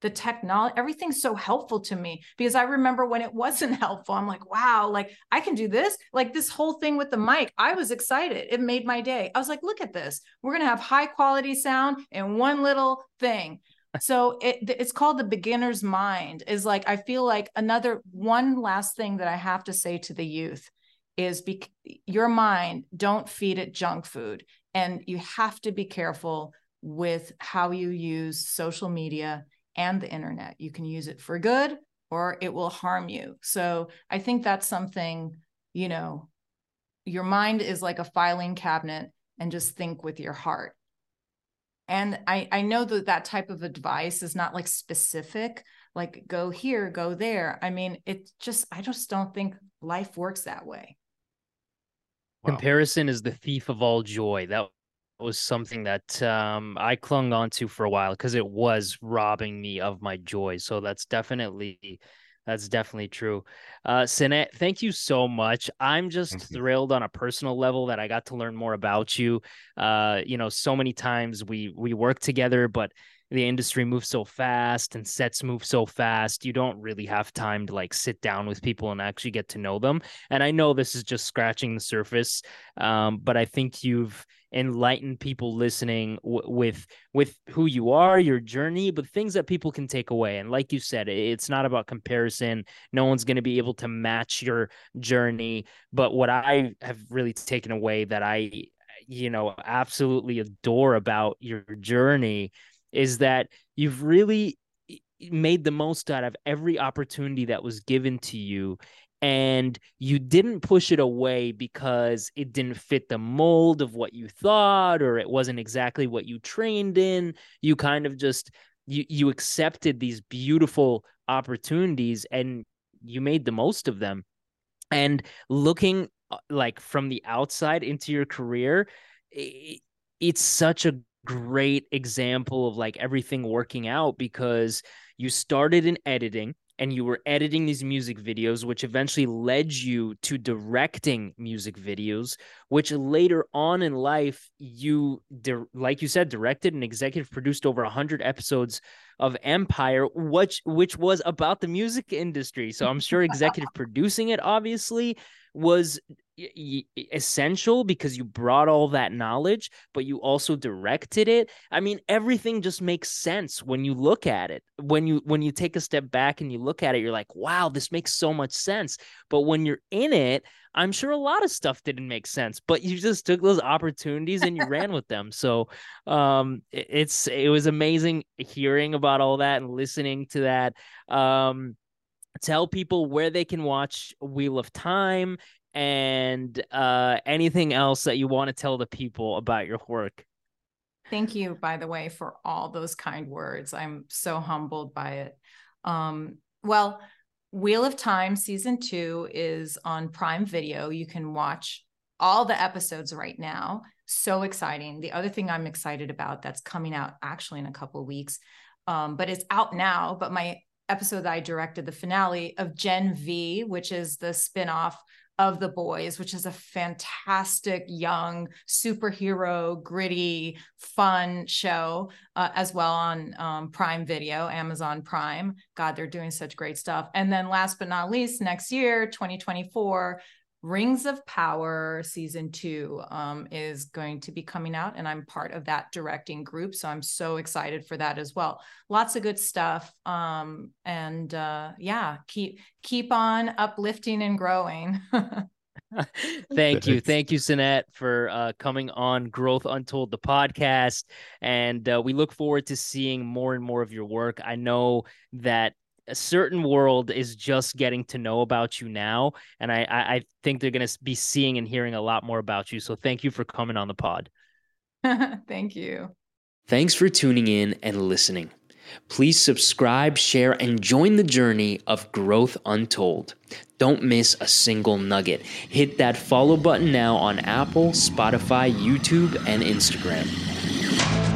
Speaker 3: The technology, everything's so helpful to me because I remember when it wasn't helpful. I'm like, wow, like I can do this. Like this whole thing with the mic, I was excited. It made my day. I was like, look at this. We're going to have high quality sound in one little thing so it, it's called the beginner's mind is like i feel like another one last thing that i have to say to the youth is be, your mind don't feed it junk food and you have to be careful with how you use social media and the internet. You can use it for good or it will harm you. So i think that's something you know your mind is like a filing cabinet and just think with your heart. And i i know that that type of advice is not like specific like go here go there. I mean it just i just don't think life works that way.
Speaker 1: Wow. comparison is the thief of all joy. That was something that um, I clung on to for a while because it was robbing me of my joy. So that's definitely that's definitely true. Uh Sanaa, thank you so much. I'm just thrilled on a personal level that I got to learn more about you. Uh, you know, so many times we we work together, but the industry moves so fast and sets move so fast you don't really have time to like sit down with people and actually get to know them. And i know this is just scratching the surface um, but i think you've enlightened people listening w- with with who you are your journey but things that people can take away. And like you said it's not about comparison. No one's going to be able to match your journey. But what i have really taken away that i you know absolutely adore about your journey is that you've really made the most out of every opportunity that was given to you and you didn't push it away because it didn't fit the mold of what you thought or it wasn't exactly what you trained in. You kind of just you you accepted these beautiful opportunities and you made the most of them. And looking uh, like from the outside into your career it, it's such a great example of like everything working out because you started in editing and you were editing these music videos, which eventually led you to directing music videos, which later on in life, you, like you said, directed and executive produced over 100 episodes of Empire, which, which was about the music industry. So I'm sure executive producing it, obviously, was essential because you brought all that knowledge but you also directed it. I mean everything just makes sense when you look at it. When you when you take a step back and you look at it you're like wow this makes so much sense. But when you're in it i'm sure a lot of stuff didn't make sense but you just took those opportunities and you ran with them. So um it's it was amazing hearing about all that and listening to that. Um tell people where they can watch Wheel of Time and uh, anything else that you want to tell the people about your work.
Speaker 3: Thank you, by the way, for all those kind words. I'm so humbled by it. Um, well, Wheel of Time season two is on Prime Video. You can watch all the episodes right now. So exciting. The other thing I'm excited about that's coming out actually in a couple of weeks, um, but it's out now. But my episode that I directed, the finale of Gen V, which is the spinoff of the boys which is a fantastic young superhero gritty fun show uh, as well on um, prime video amazon prime. God they're doing such great stuff. And then last but not least next year 2024 Rings of Power season two um, is going to be coming out, and I'm part of that directing group. So I'm so excited for that as well. Lots of good stuff, um, and uh, yeah, keep keep on uplifting and growing.
Speaker 1: Thank you. Thank you, Sanaa, for uh, coming on Growth Untold, the podcast. And uh, we look forward to seeing more and more of your work. I know that a certain world is just getting to know about you now. And I, I, I think they're going to be seeing and hearing a lot more about you. So thank you for coming on the pod.
Speaker 3: Thank you.
Speaker 1: Thanks for tuning in and listening. Please subscribe, share, and join the journey of Growth Untold. Don't miss a single nugget. Hit that follow button now on Apple, Spotify, YouTube, and Instagram.